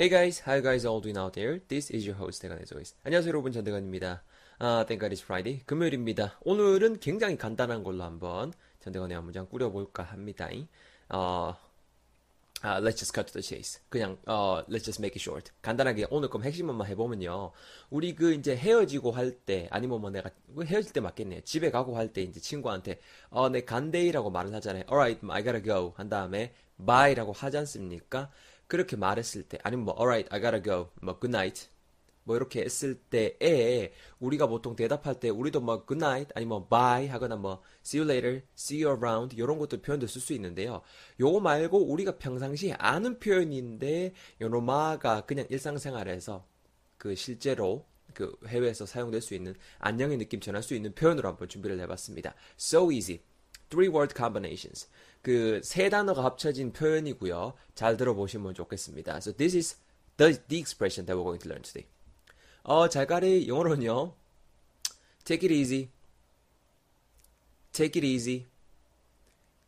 Hey guys, how you guys all doing out there? This is your host 대건 as always. 안녕하세요 여러분 전대건입니다. 아, thank God it's Friday. 금요일입니다. 오늘은 굉장히 간단한 걸로 한번 전대건의 한 문장 꾸려볼까 합니다. 어, 아, let's just cut to the chase. 그냥 어, let's just make it short. 간단하게 오늘 그럼 핵심만 해보면요. 우리 그 이제 헤어지고 할 때 아니면 뭐 내가 헤어질 때 맞겠네요. 집에 가고 할 때 이제 친구한테 어, 내 간대이라고 말을 하잖아요. Alright, I gotta go. 한 다음에 bye라고 하지 않습니까? 그렇게 말했을 때 아니면 뭐 alright, I gotta go. 뭐 good night. 뭐 이렇게 했을 때에 우리가 보통 대답할 때 우리도 뭐 good night 아니면 뭐 bye 하거나 뭐 see you later, see you around 이런 것들 표현도 쓸 수 있는데요. 요거 말고 우리가 평상시에 아는 표현인데 요노마가 그냥 일상생활에서 그 실제로 그 해외에서 사용될 수 있는 안녕의 느낌 전할 수 있는 표현으로 한번 준비를 해봤습니다. So easy. Three word combinations. 그 세 단어가 합쳐진 표현이고요. 잘 들어보시면 좋겠습니다. So this is the, the expression that we're going to learn today. 어, 잘 가리 영어로는요. Take it easy. Take it easy.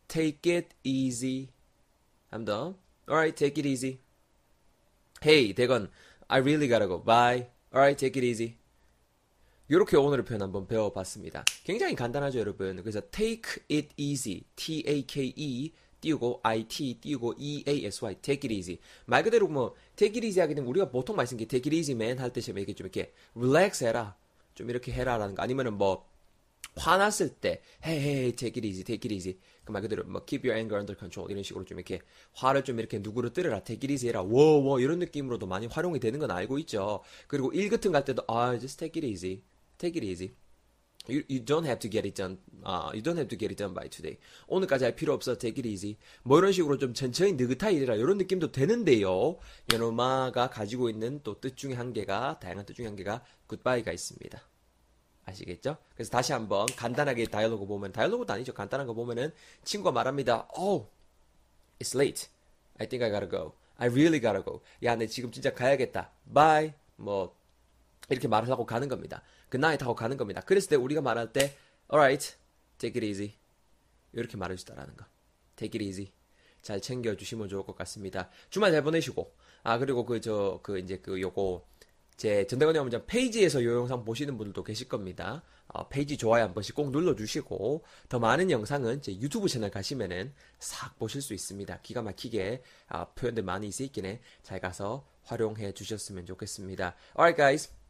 Take it easy. 한 더. Alright, take it easy. Hey, 대건, I really gotta go. Bye. Alright, take it easy. 이렇게 오늘의 표현 한번 배워봤습니다. 굉장히 간단하죠, 여러분. 그래서 take it easy, T-A-K-E 띄우고 IT 띄우고 EASY, take it easy. 말 그대로 뭐 take it easy 하게 되면 우리가 보통 쓰는 게 take it easy man 할 때 처럼 이렇게 좀 이렇게 relax 해라, 좀 이렇게 해라라는 거 아니면은 뭐 화났을 때 hey hey take it easy, take it easy. 그 말 그대로 뭐 keep your anger under control 이런 식으로 좀 이렇게 화를 좀 이렇게 누구를 뜨려라 take it easy 해라 워워 이런 느낌으로도 많이 활용이 되는 건 알고 있죠. 그리고 일 같은 갈 때도 아 just take it easy. Take it easy. You, you don't have to get it done. Uh, you don't have to get it done by today. 오늘까지 할 필요 없어. Take it easy. 뭐 이런 식으로 좀 천천히 느긋하게 일해라. 이런 느낌도 되는데요. 연어마가 가지고 있는 또 뜻 중에 한 개가 다양한 뜻 중에 한 개가 goodbye가 있습니다. 아시겠죠? 그래서 다시 한번 간단하게 다이얼로그 보면 다이얼로그도 아니죠. 간단한 거 보면은 친구가 말합니다. Oh, it's late. I think I gotta go. I really gotta go. 야, 내 지금 진짜 가야겠다. Bye. 뭐 이렇게 말을 하고 가는 겁니다. good night 하고 가는 겁니다. 그랬을 때 우리가 말할 때 alright, take it easy 이렇게 말해주다라는 거. take it easy 잘 챙겨주시면 좋을 것 같습니다. 주말 잘 보내시고 아 그리고 그 저그 이제 그 요거 제 전대건의 문장 페이지에서 요 영상 보시는 분들도 계실 겁니다. 어, 페이지 좋아요 한 번씩 꼭 눌러주시고 더 많은 영상은 제 유튜브 채널 가시면은 싹 보실 수 있습니다. 기가 막히게 아, 표현들 많이 있으니까 잘 가서 활용해 주셨으면 좋겠습니다. Alright guys.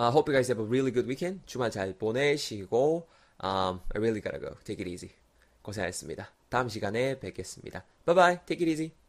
I hope you guys have a really good weekend. 주말 잘 보내시고, um, I really gotta go. Take it easy. 고생하셨습니다. 다음 시간에 뵙겠습니다. Bye bye. Take it easy.